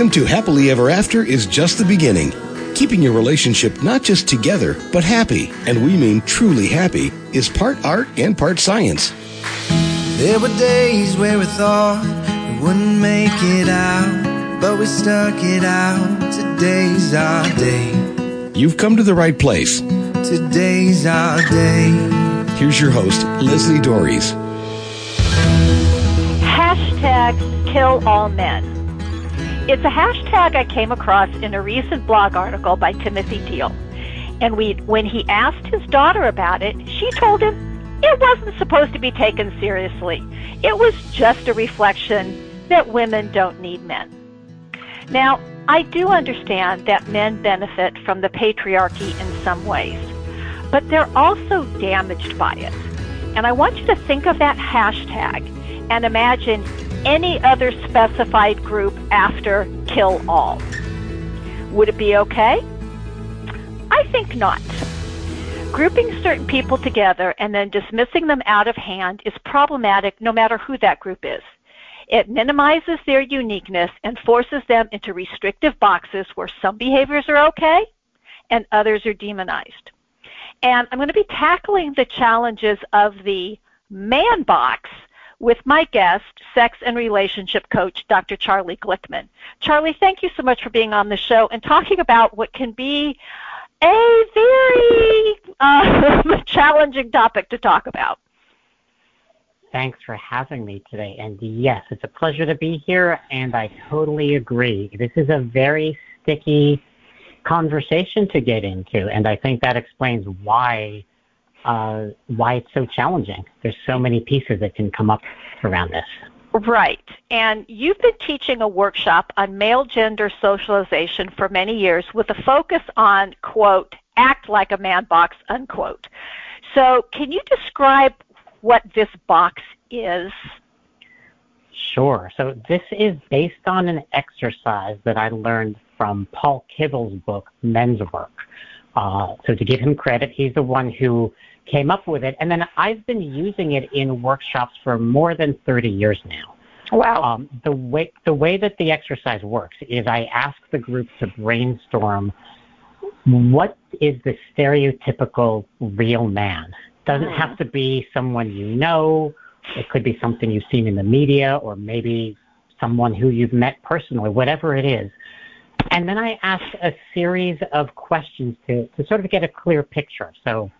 Welcome to Happily Ever After is just the beginning. Keeping your relationship not just together, but happy, and we mean truly happy, is part art and part science. There were days where we thought we wouldn't make it out, but we stuck it out. Today's our day. You've come to the right place. Today's our day. Here's your host, Lesli Doares. Hashtag kill all men. It's a hashtag I came across in a recent blog article by Timothy Deal. And we, when he asked his daughter about it, she told him it wasn't supposed to be taken seriously. It was just a reflection that women don't need men. Now, I do understand that men benefit from the patriarchy in some ways, but they're also damaged by it. And I want you to think of that hashtag and imagine any other specified group after kill all. Would it be okay? I think not. Grouping certain people together and then dismissing them out of hand is problematic no matter who that group is. It minimizes their uniqueness and forces them into restrictive boxes where some behaviors are okay and others are demonized. And I'm going to be tackling the challenges of the man box with my guest, sex and relationship coach, Dr. Charlie Glickman. Charlie, thank you so much for being on the show and talking about what can be a very uh, challenging topic to talk about. Thanks for having me today. And yes, it's a pleasure to be here, and I totally agree. This is a very sticky conversation to get into, and I think that explains why uh, why it's so challenging. There's so many pieces that can come up around this. Right. And you've been teaching a workshop on male gender socialization for many years with a focus on, quote, act like a man box, unquote. So can you describe what this box is? Sure. So this is based on an exercise that I learned from Paul Kivel's book, Men's Work. Uh, so to give him credit, he's the one who came up with it. And then I've been using it in workshops for more than 30 years now. Wow. Um, the way the way that the exercise works is I ask the group to brainstorm what is the stereotypical real man. Doesn't mm. have to be someone you know. It could be something you've seen in the media, or maybe someone who you've met personally. Whatever it is. And then I ask a series of questions to, to sort of get a clear picture. So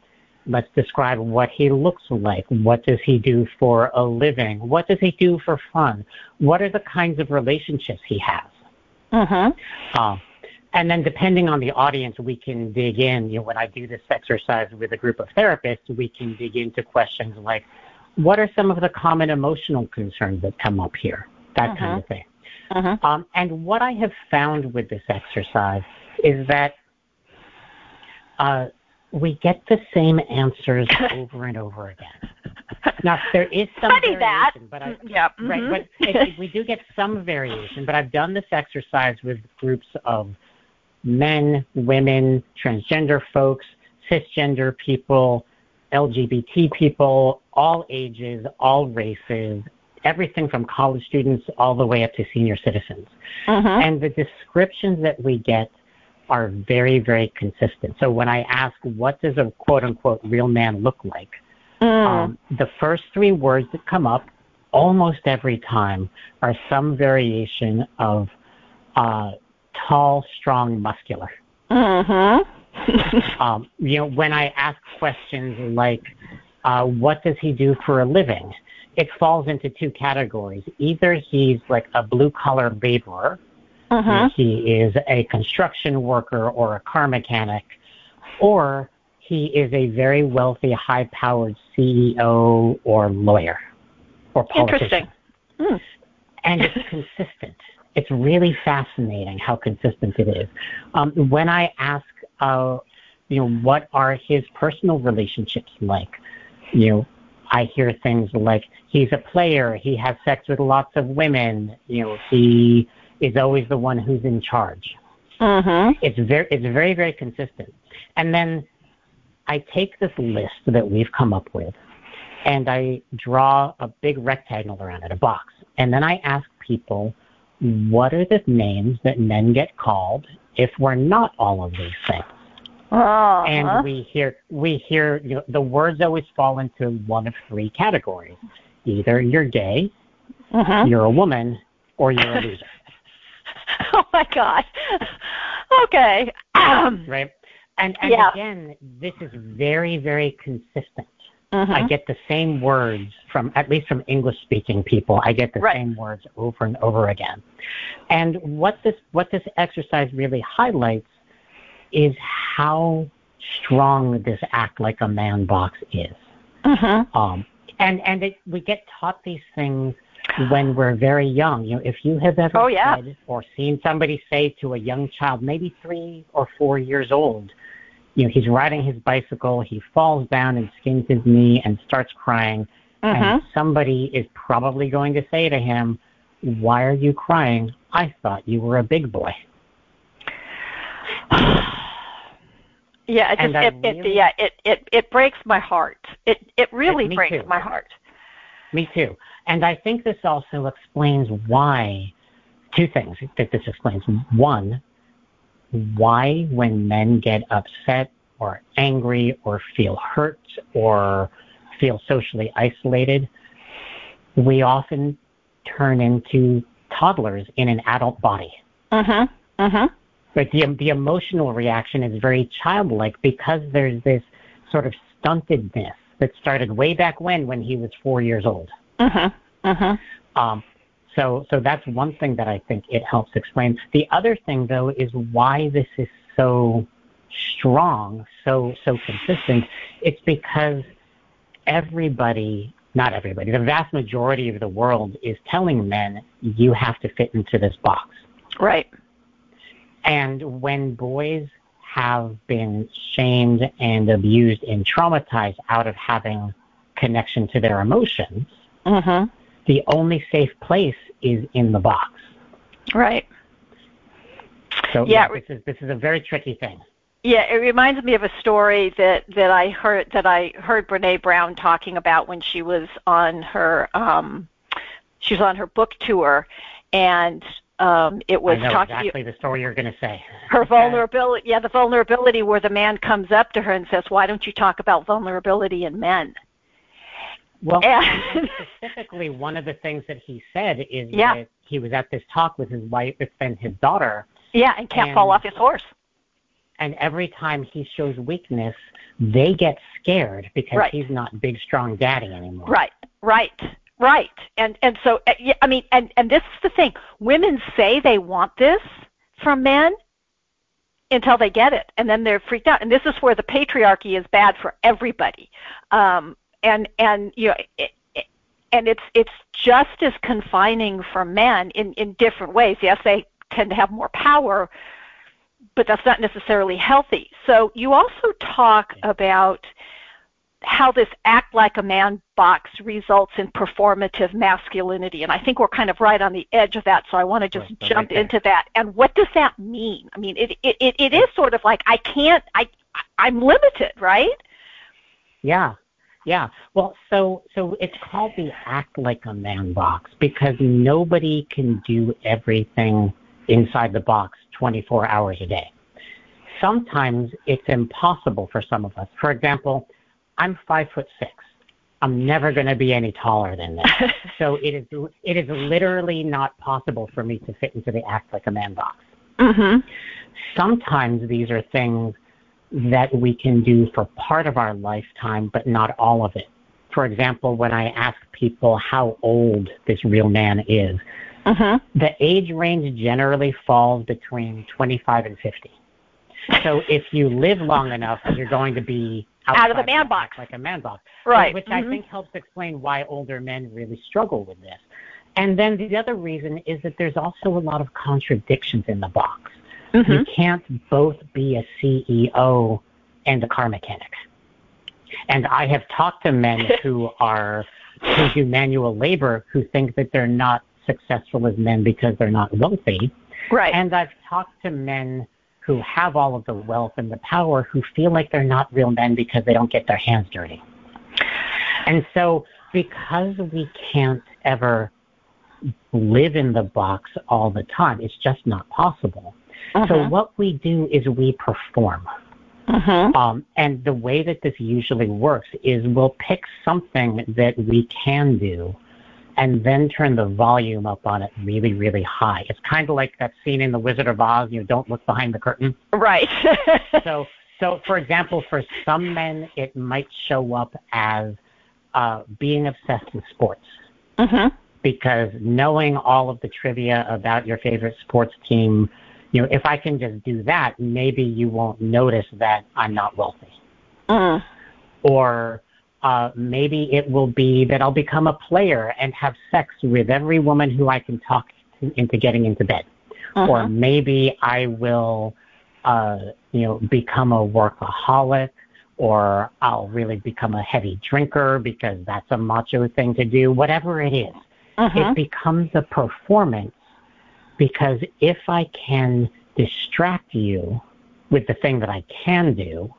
let's describe what he looks like. What does he do for a living? What does he do for fun? What are the kinds of relationships he has? Mm-hmm. Uh, and then depending on the audience, we can dig in. You know, when I do this exercise with a group of therapists, we can dig into questions like, what are some of the common emotional concerns that come up here? That kind of Mm-hmm. thing. Mm-hmm. Um, and what I have found with this exercise is that uh, we get the same answers over and over again. Now there is some Funny variation, that. but I, Mm, yeah. right, mhm. but it, we do get some variation. But I've done this exercise with groups of men, women, transgender folks, cisgender people, LGBT people, all ages, all races, everything from college students all the way up to senior citizens. Mhm. And the descriptions that we get are very, very consistent. So when I ask, what does a quote unquote real man look like? Mm. Um, the first three words that come up almost every time are some variation of uh, tall, strong, muscular. Mm-hmm. Um, you know, when I ask questions like, uh, what does he do for a living? It falls into two categories. Either he's like a blue collar laborer, Mhm. he is a construction worker or a car mechanic, or he is a very wealthy, high powered CEO or lawyer or politician. Interesting. Mm. And it's consistent. It's really fascinating how consistent it is. Um, when I ask, uh, you know, what are his personal relationships like? You know, I hear things like he's a player, he has sex with lots of women, you know, he is always the one who's in charge. Mhm. It's very, it's very, very consistent. And then I take this list that we've come up with, and I draw a big rectangle around it, a box, and then I ask people, what are the names that men get called if we're not all of these things? Uh-huh. And we hear we hear you know, the words always fall into one of three categories: either you're gay, Mhm. you're a woman, or you're a loser. oh my god. Okay. Um, right? And, and Yeah. again, this is very, very consistent. mhm. I get the same words from, at least from English speaking people, I get the Right. same words over and over again. And what this, what this exercise really highlights is how strong this act like a man box is. Mhm. Um, and and it, we get taught these things when we're very young. You know, if you have ever Oh, yeah. said or seen somebody say to a young child, maybe three or four years old, you know, he's riding his bicycle, he falls down and skins his knee and starts crying, Mhm. and somebody is probably going to say to him, "Why are you crying? I thought you were a big boy." Yeah, it just it, it yeah, it, it it breaks my heart. It it really breaks too. my heart. Me too. And I think this also explains why two things that this explains. One, why when men get upset or angry or feel hurt or feel socially isolated, we often turn into toddlers in an adult body. Mhm. Mhm. But the the emotional reaction is very childlike because there's this sort of stuntedness that started way back when when he was four years old. Mhm. Mhm. Um, so, so that's one thing that I think it helps explain. The other thing, though, is why this is so strong, so so consistent. It's because everybody, not everybody, the vast majority of the world is telling men you have to fit into this box. Right. And when boys have been shamed and abused and traumatized out of having connection to their emotions, Mhm. the only safe place is in the box. Right. So Yeah. yeah, this is this is a very tricky thing. Yeah, it reminds me of a story that that I heard that I heard Brene Brown talking about when she was on her um she was on her book tour and um it was I know talking exactly the story you're going to say. her vulnerability yeah the vulnerability where the man comes up to her and says why don't you talk about vulnerability in men Well, and specifically, one of the things that he said is Yeah. that he was at this talk with his wife and his daughter, yeah and can't fall off his horse and every time he shows weakness, they get scared because Right. he's not big, strong daddy anymore. right right right. And and so uh, i mean and and this is the thing. Women say they want this from men until they get it and then they're freaked out. And this is where the patriarchy is bad for everybody. Um and and you know it, it, and it's it's just as confining for men in in different ways. Yes they tend to have more power but that's not necessarily healthy. So you also talk about how this act like a man box results in performative masculinity. And I think we're kind of right on the edge of that, so I want to just Right, jump into that. And what does that mean? I mean, it, it, it, it is sort of like I can't, I, I'm limited, right? Yeah. Yeah. Well, so so it's called the act like a man box because nobody can do everything inside the box 24 hours a day. Sometimes it's impossible for some of us. For example, I'm five foot six. I'm never going to be any taller than that. so it is it is literally not possible for me to fit into the act like a man box Mm-hmm. sometimes these are things that we can do for part of our lifetime, but not all of it. For example, when I ask people how old this real man is, Mm-hmm. the age range generally falls between 25 and 50. So if you live long enough, you're going to be Out of the man box. like a man box, Right. Which I Mhm. think helps explain why older men really struggle with this. And then the other reason is that there's also a lot of contradictions in the box. Mm-hmm. You can't both be a CEO and a car mechanic. And I have talked to men who are who do manual labor who think that they're not successful as men because they're not wealthy. Right. And I've talked to men who have all of the wealth and the power who feel like they're not real men because they don't get their hands dirty. And so because we can't ever live in the box all the time. It's just not possible. So Mhm. what we do is we perform. Mhm. Um, and the way that this usually works is we'll pick something that we can do and then turn the volume up on it really, really high. It's kind of like that scene in The Wizard of Oz, you know, don't look behind the curtain. Right. So, so for example, for some men, it might show up as uh, being obsessed with sports mhm. because knowing all of the trivia about your favorite sports team, you know, if I can just do that, maybe you won't notice that I'm not wealthy. Mm. Or uh, maybe it will be that I'll become a player and have sex with every woman who I can talk to, into getting into bed. Or Mhm. maybe I will, uh, you know, become a workaholic, or I'll really become a heavy drinker because that's a macho thing to do. Whatever it is, it Mhm. becomes a performance because if I can distract you with the thing that I can do,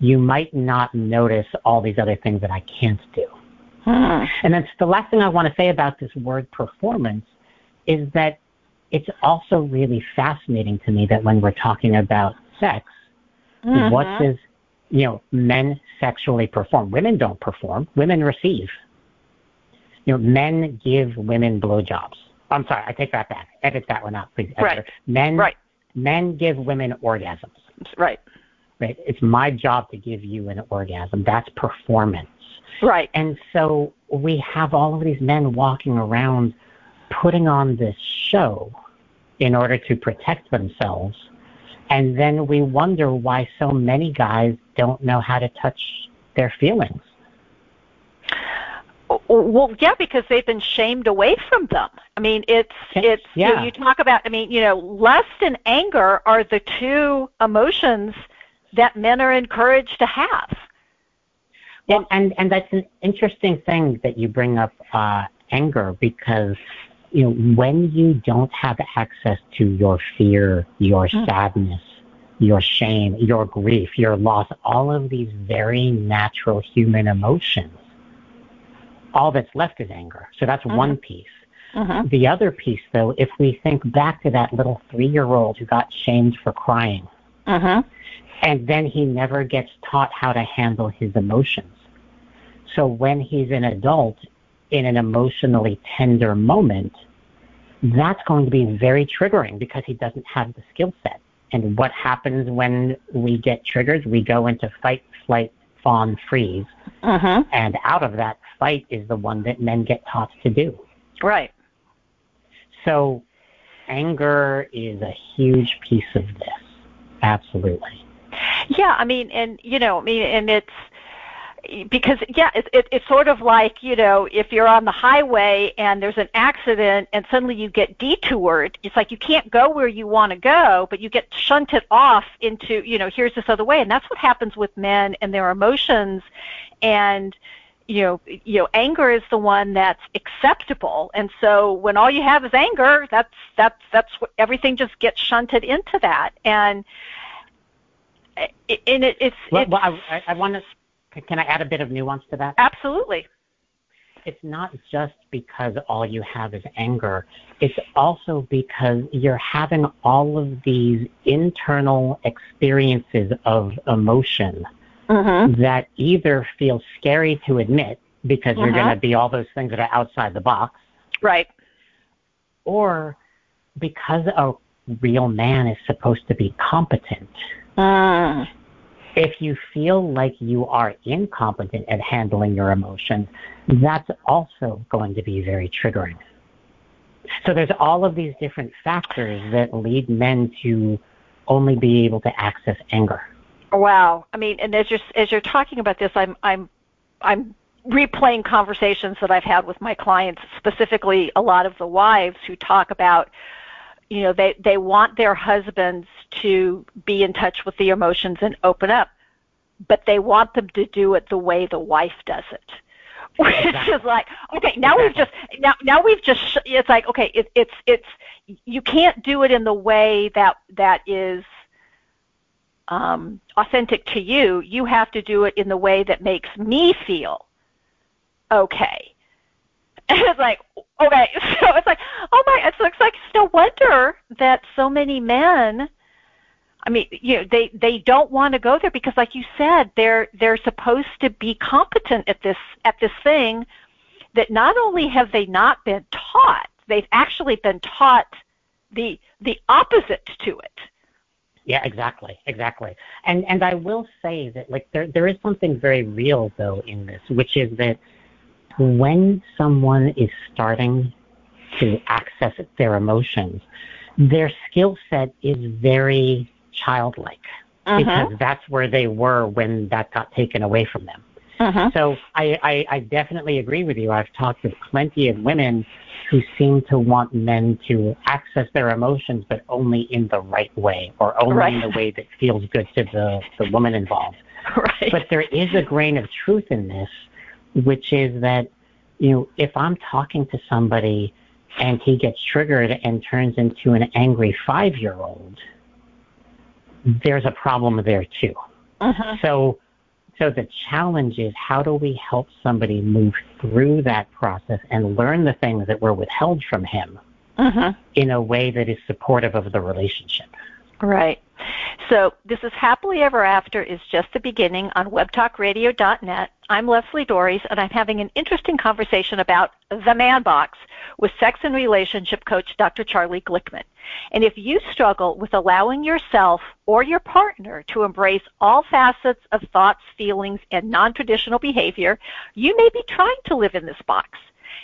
you might not notice all these other things that I can't do. Mm. And then the last thing I want to say about this word performance is that it's also really fascinating to me that when we're talking about sex, Mhm. what does you know men sexually perform? Women don't perform. Women receive. You know, men give women blowjobs. I'm sorry, I take that back. Edit that one out, please. editor. Right. Men Right. men give women orgasms. Right. Right. It's my job to give you an orgasm. That's performance. Right. And so we have all of these men walking around putting on this show in order to protect themselves. And then we wonder why so many guys don't know how to touch their feelings. Well, yeah, because they've been shamed away from them. I mean, it's it's you, know, you talk about. I mean, you know, lust and anger are the two emotions that men are encouraged to have. And, and, and that's an interesting thing that you bring up uh, anger because you know when you don't have access to your fear, your Mm. sadness, your shame, your grief, your loss, all of these very natural human emotions, all that's left is anger. So that's one piece. Mm-hmm. The other piece, though, if we think back to that little three-year-old who got shamed for crying, Mm-hmm. And then he never gets taught how to handle his emotions. So when he's an adult in an emotionally tender moment, that's going to be very triggering because he doesn't have the skill set. And what happens when we get triggered? We go into fight, flight, fawn, freeze. Mm-hmm. And out of that, fight is the one that men get taught to do. Right. So anger is a huge piece of this. Absolutely. Yeah, I mean, and you know, I mean, and it's because yeah, it, it, it's sort of like you know, if you're on the highway and there's an accident and suddenly you get detoured, it's like you can't go where you want to go, but you get shunted off into you know, here's this other way, and that's what happens with men and their emotions, and you know, you know, anger is the one that's acceptable, and so when all you have is anger, that's that's that's what everything just gets shunted into that, and and it, it's, Well, it's well I, I, want to. Can I add a bit of nuance to that? absolutely It's not just because all you have is anger. It's also because you're having all of these internal experiences of emotion mm-hmm. that either feel scary to admit because you're Mhm. going to be all those things that are outside the box, right or because a real man is supposed to be competent. mm. if you feel like you are incompetent at handling your emotions, that's also going to be very triggering. So there's all of these different factors that lead men to only be able to access anger. wow i mean and as you're as you're talking about this i'm i'm i'm replaying conversations that i've had with my clients specifically a lot of the wives who talk about you know they they want their husbands to be in touch with the emotions and open up but they want them to do it the way the wife does it. Which Exactly. is like okay now we've just now now we've just sh- it's like okay it, it's it's you can't do it in the way that that is um, authentic to you. You have to do it in the way that makes me feel okay And it's like, okay, so it's like, oh my, it looks like it's no wonder that so many men. I mean, you know, they they don't want to go there because, like you said, they're they're supposed to be competent at this at this thing. That not only have they not been taught, they've actually been taught the the opposite to it. Yeah, exactly, exactly. And and I will say that like there there is something very real though in this, which is that when someone is starting to access their emotions, their skill set is very childlike uh-huh. because that's where they were when that got taken away from them. Uh-huh. So I, I, I definitely agree with you. I've talked with plenty of women who seem to want men to access their emotions, but only in the right way or only right. in the way that feels good to the, the woman involved. Right. But there is a grain of truth in this, which is that, you know, if I'm talking to somebody and he gets triggered and turns into an angry five year old, there's a problem there too. Uh-huh. So so the challenge is how do we help somebody move through that process and learn the things that were withheld from him uh-huh. in a way that is supportive of the relationship. Right. So this is Happily Ever After is just the beginning on webtalkradio.net. I'm Lesli Doares, and I'm having an interesting conversation about the man box with sex and relationship coach Dr. Charlie Glickman. And if you struggle with allowing yourself or your partner to embrace all facets of thoughts, feelings, and non-traditional behavior, you may be trying to live in this box.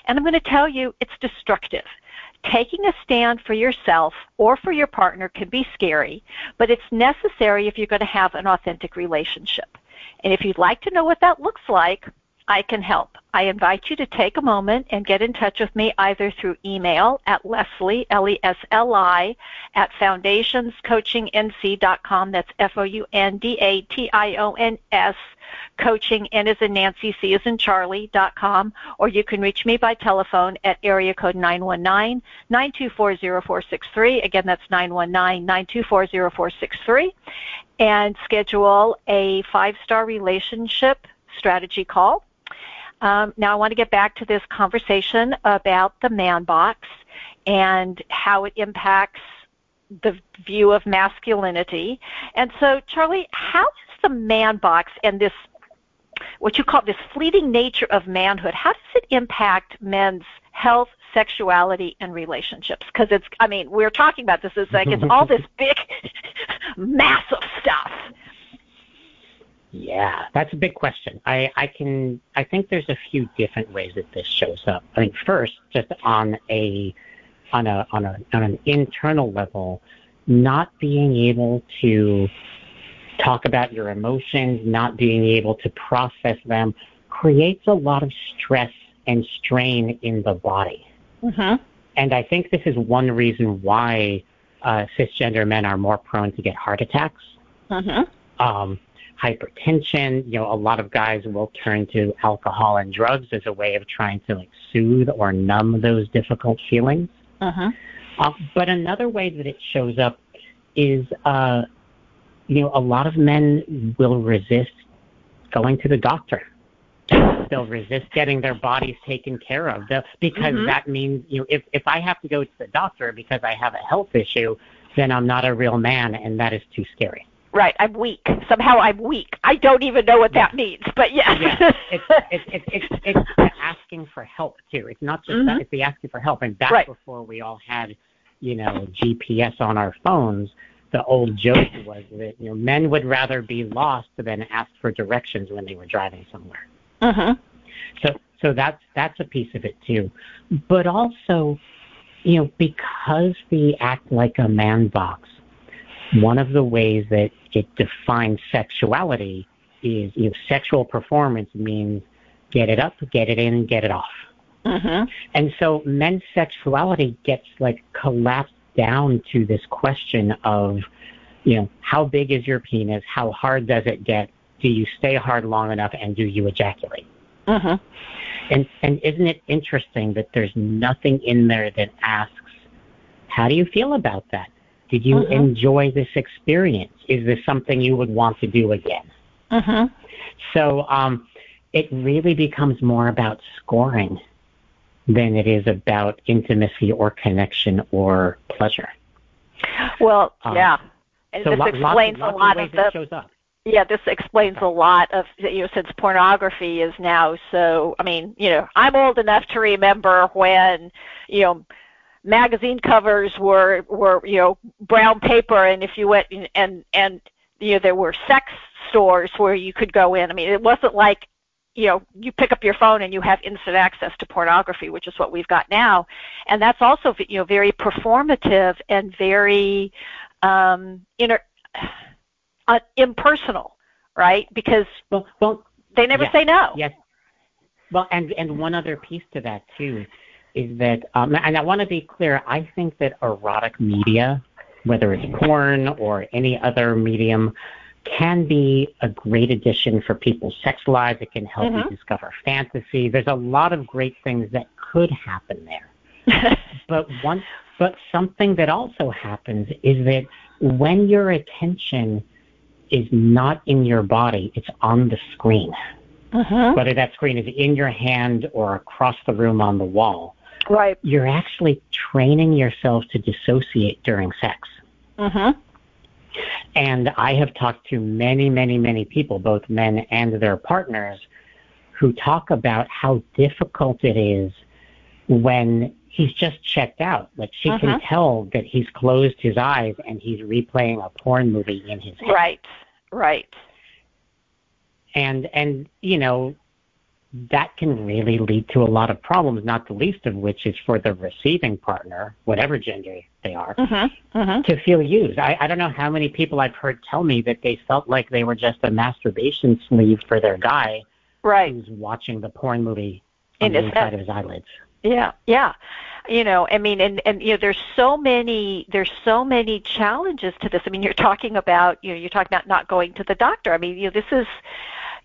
And I'm going to tell you it's destructive. Taking a stand for yourself or for your partner can be scary, but it's necessary if you're going to have an authentic relationship. And if you'd like to know what that looks like, I can help. I invite you to take a moment and get in touch with me either through email at Lesli, L-E-S-L-I, at foundationscoachingnc.com. That's F-O-U-N-D-A-T-I-O-N-S, coaching, N is in Nancy, C is in Charlie.com. Or you can reach me by telephone at area code 919-924-0463. Again, that's 919-924-0463. And schedule a five-star relationship strategy call um, now, I want to get back to this conversation about the man box and how it impacts the view of masculinity. And so, Charlie, how does the man box and this, what you call this fleeting nature of manhood, how does it impact men's health, sexuality, and relationships? Because it's, I mean, we're talking about this, it's like it's all this big, massive stuff. Yeah, that's a big question. I, I can I think there's a few different ways that this shows up. I think first, just on a on a on a on an internal level, not being able to talk about your emotions, not being able to process them, creates a lot of stress and strain in the body. Mm-hmm. And I think this is one reason why uh, cisgender men are more prone to get heart attacks. Mm-hmm. Um, hypertension. You know, a lot of guys will turn to alcohol and drugs as a way of trying to like soothe or numb those difficult feelings. Uh-huh. Uh, but another way that it shows up is, uh, you know, a lot of men will resist going to the doctor. They'll resist getting their bodies taken care of the, because mm-hmm. that means, you know, if, if I have to go to the doctor because I have a health issue, then I'm not a real man, and that is too scary. Right, I'm weak. Somehow I'm weak. I don't even know what that means, but yes. yeah. It's, it's, it's, it's, asking for help, too. It's not just mm-hmm. that, it's the asking for help. And back right. before we all had, you know, GPS on our phones, the old joke was that, you know, men would rather be lost than ask for directions when they were driving somewhere. Uh-huh. So, so that's, that's a piece of it, too. But also, you know, because we act like a man box, one of the ways that it defines sexuality is you know, sexual performance means get it up, get it in, get it off. Mm-hmm. And so men's sexuality gets like collapsed down to this question of, you know, how big is your penis? How hard does it get? Do you stay hard long enough and do you ejaculate? Mm-hmm. And and isn't it interesting that there's nothing in there that asks, how do you feel about that? Did you mm-hmm. enjoy this experience? Is this something you would want to do again? Mm-hmm. So um, it really becomes more about scoring than it is about intimacy or connection or pleasure. Well, um, yeah. And so this lo- explains lots, lots a lot of, of the shows up. Yeah, this explains a lot of you know since pornography is now so I mean, you know, I'm old enough to remember when, you know, magazine covers were were you know brown paper and if you went and and you know there were sex stores where you could go in. I mean, it wasn't like you know you pick up your phone and you have instant access to pornography which is what we've got now. And that's also you know very performative and very um inter- uh, impersonal right? Because well, well they never yes, say no. yes. Well and and one other piece to that too is that um and i want to be clear i think that erotic media whether it's porn or any other medium can be a great addition for people's sex lives. It can help mm-hmm. you discover fantasy. There's a lot of great things that could happen there. but one, but something that also happens is that when your attention is not in your body, it's on the screen. Mm-hmm. Whether that screen is in your hand or across the room on the wall. Right. You're actually training yourself to dissociate during sex. Mm-hmm. And I have talked to many, many, many people, both men and their partners, who talk about how difficult it is when he's just checked out. Like she uh-huh. can mm-hmm. tell that he's closed his eyes and he's replaying a porn movie in his head. Right, right. And and you know, that can really lead to a lot of problems, not the least of which is for the receiving partner, whatever gender they are, mm-hmm, mm-hmm. to feel used. I, I don't know how many people I've heard tell me that they felt like they were just a masturbation sleeve for their guy right. who's watching the porn movie on In the inside head. of his eyelids. Yeah, yeah. You know, I mean, and and you know, there's so many there's so many challenges to this. I mean, you're talking about you know you're talking about not going to the doctor. I mean, you know, this is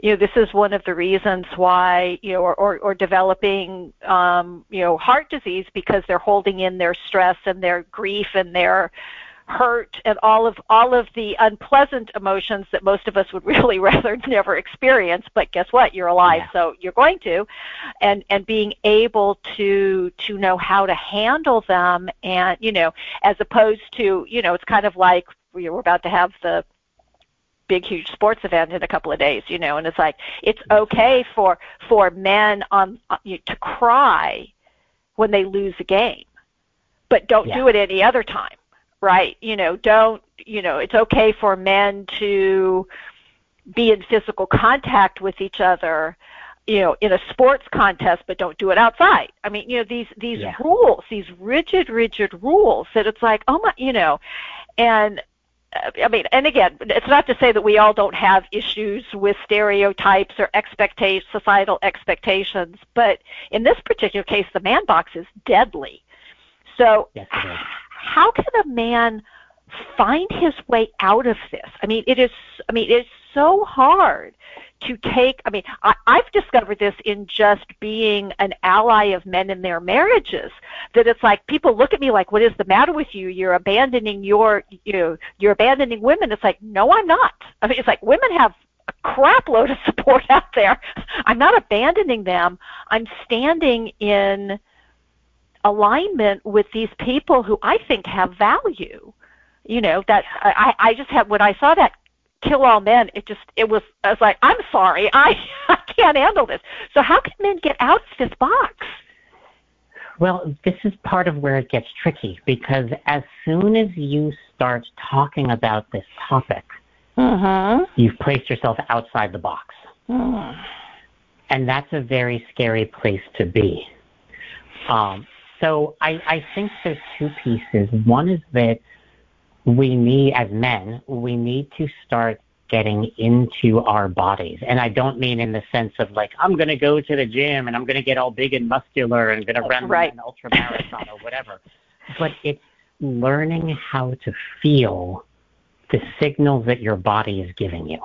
you know, this is one of the reasons why, you know, or, or, or developing, um, you know, heart disease because they're holding in their stress and their grief and their hurt and all of all of the unpleasant emotions that most of us would really rather never experience. But guess what? You're alive yeah. so you're going to. And and being able to to know how to handle them and you know as opposed to you know it's kind of like we're about to have the big huge sports event in a couple of days you know and it's like it's okay for for men on uh, you to cry when they lose a game but don't yeah. do it any other time right you know don't you know it's okay for men to be in physical contact with each other you know in a sports contest but don't do it outside i mean you know these these yeah. rules these rigid rigid rules that it's like oh my you know and I mean, and again, it's not to say that we all don't have issues with stereotypes or expectations, societal expectations, but in this particular case, the man box is deadly. So, yes, how can a man find his way out of this? I mean, it is. I mean, it's so hard to take, I mean, I, I've discovered this in just being an ally of men in their marriages, that it's like people look at me like, what is the matter with you? You're abandoning your, you know, you're abandoning women. It's like, no, I'm not. I mean, it's like women have a crap load of support out there. I'm not abandoning them. I'm standing in alignment with these people who I think have value. You know, that I, I just have, when I saw that kill all men it just it was i was like i'm sorry i i can't handle this. So how can men get out of this box? Well this is part of where it gets tricky because as soon as you start talking about this topic mm-hmm. you've placed yourself outside the box. Mm. and that's a very scary place to be. Um, so I, I think there's two pieces. One is that we need, as men, we need to start getting into our bodies. And I don't mean in the sense of like, I'm going to go to the gym and I'm going to get all big and muscular and going to run right. an ultra marathon or whatever. But it's learning how to feel the signals that your body is giving you.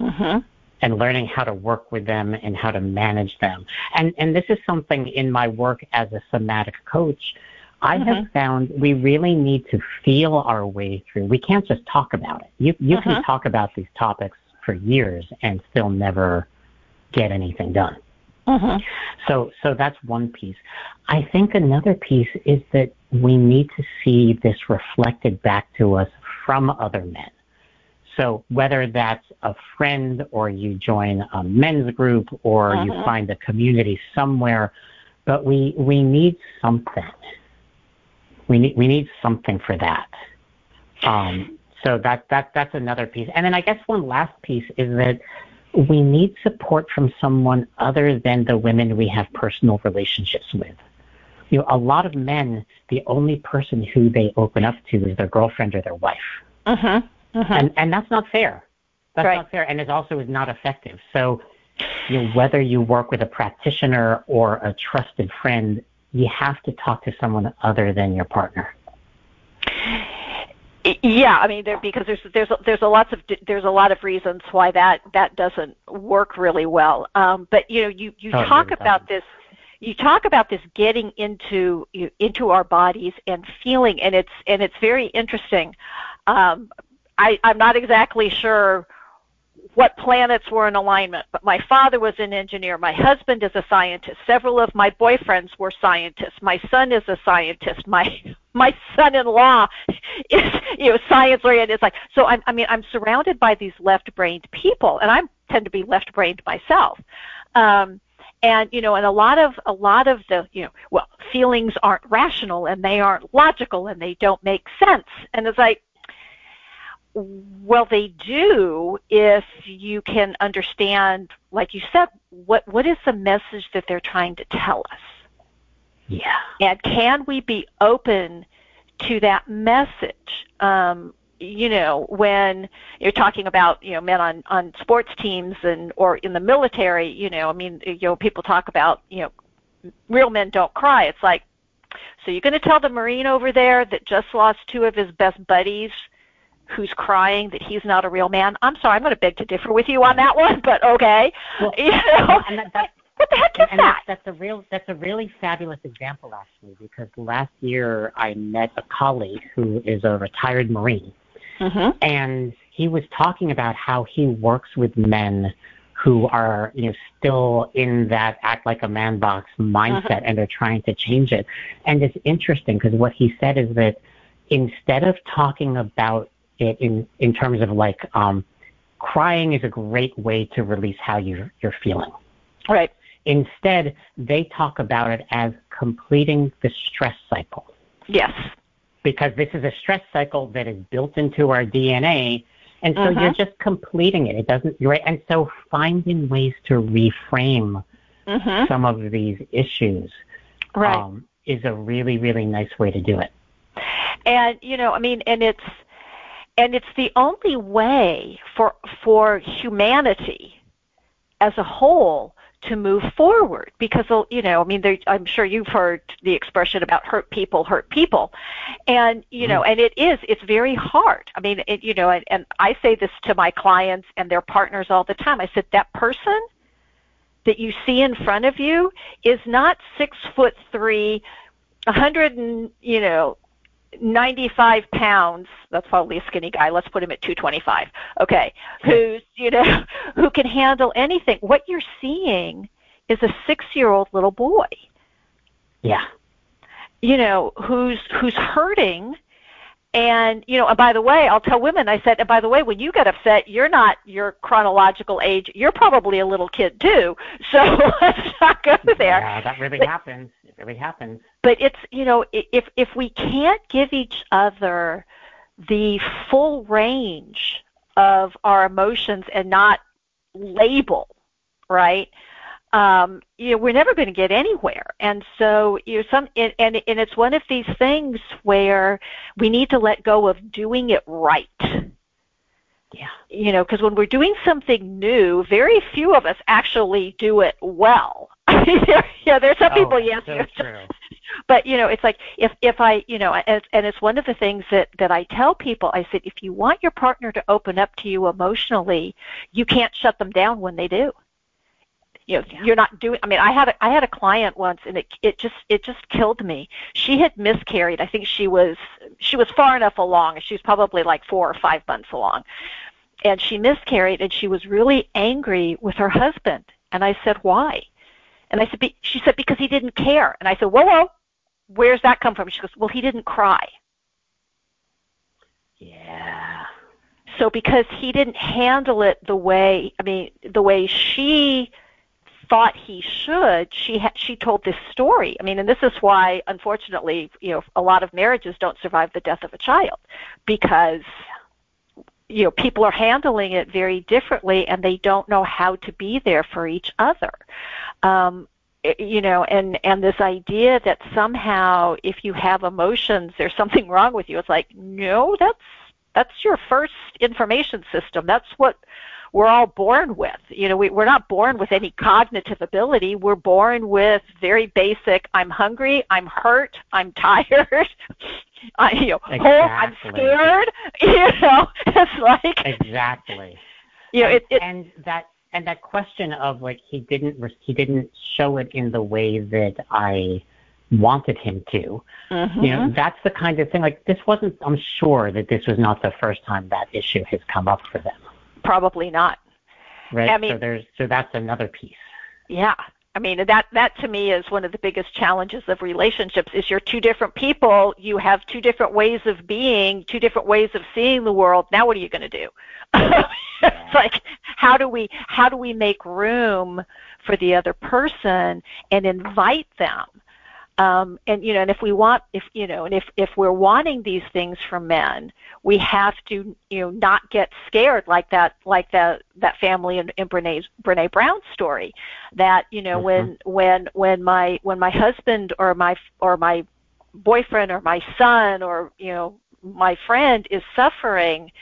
Mm-hmm. And learning how to work with them and how to manage them. And and this is something in my work as a somatic coach I mm-hmm. have found we really need to feel our way through. We can't just talk about it. You you mm-hmm. can talk about these topics for years and still never get anything done. Mm-hmm. So, so that's one piece. I think another piece is that we need to see this reflected back to us from other men. So whether that's a friend or you join a men's group or you find a community somewhere, but we we need something. We need we need something for that. Um, so that that that's another piece. And then I guess one last piece is that we need support from someone other than the women we have personal relationships with. You know, a lot of men, the only person who they open up to is their girlfriend or their wife. Uh-huh. Uh-huh. And and that's not fair. That's right. not fair, and it also is not effective. So, you know, whether you work with a practitioner or a trusted friend, you have to talk to someone other than your partner. Yeah, I mean, there, because there's there's there's a lots of there's a lot of reasons why that that doesn't work really well. Um, but you know, you you oh, talk about this you talk about this getting into you, into our bodies and feeling, and it's and it's very interesting. Um, I, I'm not exactly sure what planets were in alignment, but my father was an engineer. My husband is a scientist. Several of my boyfriends were scientists. My son is a scientist. My my son-in-law is you know science oriented. It's like so. I'm, I mean, I'm surrounded by these left-brained people, and I tend to be left-brained myself. Um, and you know and a lot of a lot of the you know well feelings aren't rational and they aren't logical and they don't make sense and it's like well they do if you can understand like you said what what is the message that they're trying to tell us? Yeah. And can we be open to that message? Um you know when you're talking about you know men on on sports teams and or in the military you know i mean you know people talk about you know real men don't cry. It's like so you're going to tell the marine over there that just lost two of his best buddies who's crying that he's not a real man i'm sorry i'm going to beg to differ with you on that one but okay well, you know and that, that, what the heck is and that? That's, that's a real that's a really fabulous example actually because last year I met a colleague who is a retired Marine Mm-hmm. And he was talking about how he works with men who are you know still in that act like a man box mindset uh-huh. and they're trying to change it and it's interesting because what he said is that instead of talking about it in in terms of like um crying is a great way to release how you you're feeling right instead they talk about it as completing the stress cycle yes because this is a stress cycle that is built into our DNA. And so uh-huh. you're just completing it. It doesn't, you're right. And so finding ways to reframe uh-huh. some of these issues right. um, is a really, really nice way to do it. And, you know, I mean, and it's, and it's the only way for, for humanity as a whole to move forward because you know i mean i'm sure you've heard the expression about hurt people hurt people. And you know mm-hmm. and it is it's very hard. I mean it, you know and, and i say this to my clients and their partners all the time. I said that person that you see in front of you is not six foot three a hundred and you know 95 pounds that's probably a skinny guy let's put him at 225 okay who's you know who can handle anything. What you're seeing is a 6 year old little boy. Yeah. You know who's who's hurting and you know and by the way i'll tell women i said and by the way when you get upset you're not your chronological age you're probably a little kid too. So let's not go there. Yeah that really but, happens. It really happens. But it's you know if if we can't give each other the full range of our emotions and not label right um, you know, we're never going to get anywhere. And so, you know, some, and, and, and it's one of these things where we need to let go of doing it right. Yeah. You know, because when we're doing something new, very few of us actually do it well. yeah, there's some oh, people, yes. So true. But you know, it's like if if I, you know, and, and it's one of the things that that I tell people. I said, if you want your partner to open up to you emotionally, you can't shut them down when they do you know yeah. you're not doing i mean i had a i had a client once and it it just it just killed me she had miscarried i think she was she was far enough along she was probably like four or five months along and she miscarried and she was really angry with her husband and i said why And I said, Be-, she said, because he didn't care. And I said, whoa, whoa, where's that come from? She goes, well, he didn't cry. Yeah. So because he didn't handle it the way, I mean, the way she thought he should, she ha- she told this story. I mean, and this is why, unfortunately, you know, a lot of marriages don't survive the death of a child because you know people are handling it very differently and they don't know how to be there for each other. Um, you know and and this idea that somehow if you have emotions there's something wrong with you it's like no that's that's your first information system that's what we're all born with. You know, we, we're not born with any cognitive ability. We're born with very basic. I'm hungry. I'm hurt. I'm tired. I, you know, exactly. oh, I'm scared. You know, it's like exactly. You know, and, it, it, and that and that question of like he didn't he didn't show it in the way that I wanted him to. Mm-hmm. You know, that's the kind of thing. Like this wasn't. I'm sure that this was not the first time that issue has come up for them. Probably not. Right. I mean, so there's so that's another piece. Yeah. I mean that that to me is one of the biggest challenges of relationships is you're two different people, you have two different ways of being, two different ways of seeing the world. Now what are you going to do? it's like how do we how do we make room for the other person and invite them um, and you know, and if we want, if you know, and if if we're wanting these things from men, we have to you know not get scared like that, like that that family in, in Brene's Brene Brown's story, that you know mm-hmm. when when when my when my husband or my or my boyfriend or my son or you know my friend is suffering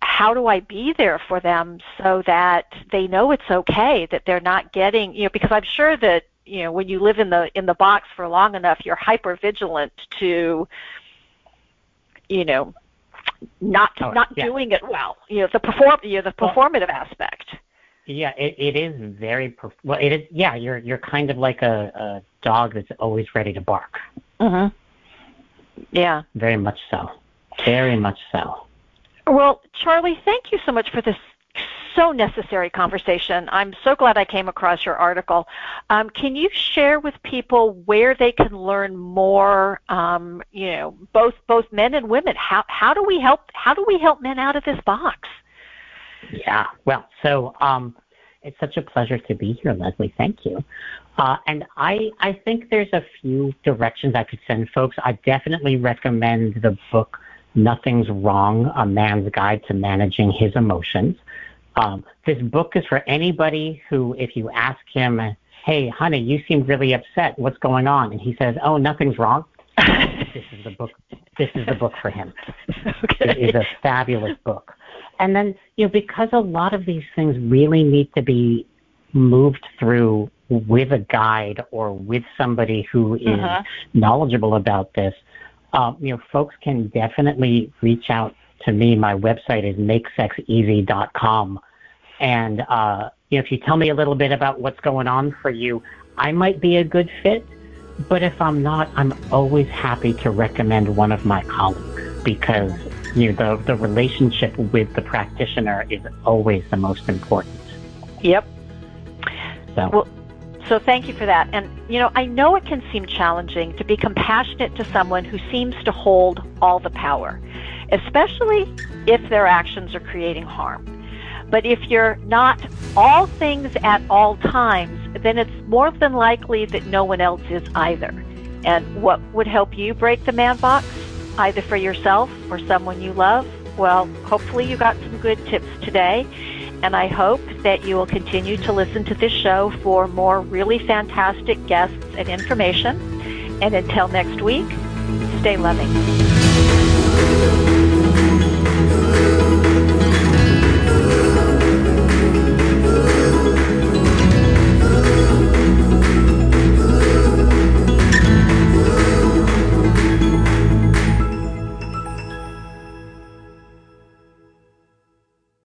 how do I be there for them so that they know it's okay that they're not getting you know because I'm sure that you know when you live in the in the box for long enough you're hyper vigilant to you know not oh, not yeah. doing it well you know the perform you know the performative well, aspect. Yeah it, it is very perf- well it is yeah you're you're kind of like a, a dog that's always ready to bark. Mhm yeah. Very much so. Very much so. Well charlie thank you so much for this so necessary conversation. I'm so glad I came across your article. Um, can you share with people where they can learn more? Um, you know, both both men and women. How how do we help? How do we help men out of this box? Yeah. Well, so um, it's such a pleasure to be here, Lesli. Thank you. Uh, and I I think there's a few directions I could send folks. I definitely recommend the book. Nothing's Wrong, A Man's Guide to Managing His Emotions. Um, this book is for anybody who, if you ask him, "Hey, honey, you seem really upset. What's going on?" and he says, "Oh, nothing's wrong," this is the book. This is the book for him. Okay. It is a fabulous book. And then, you know, because a lot of these things really need to be moved through with a guide or with somebody who is uh-huh. knowledgeable about this, um, you know, folks can definitely reach out to me. My website is makesexeasy.com. And uh, you know, if you tell me a little bit about what's going on for you, I might be a good fit. But if I'm not, I'm always happy to recommend one of my colleagues because you know the the relationship with the practitioner is always the most important. Yep. So. Well, so thank you for that. And you know, I know it can seem challenging to be compassionate to someone who seems to hold all the power, especially if their actions are creating harm. But if you're not all things at all times, then it's more than likely that no one else is either. And what would help you break the man box, either for yourself or someone you love? Well, hopefully you got some good tips today. And I hope that you will continue to listen to this show for more really fantastic guests and information. And until next week, stay loving.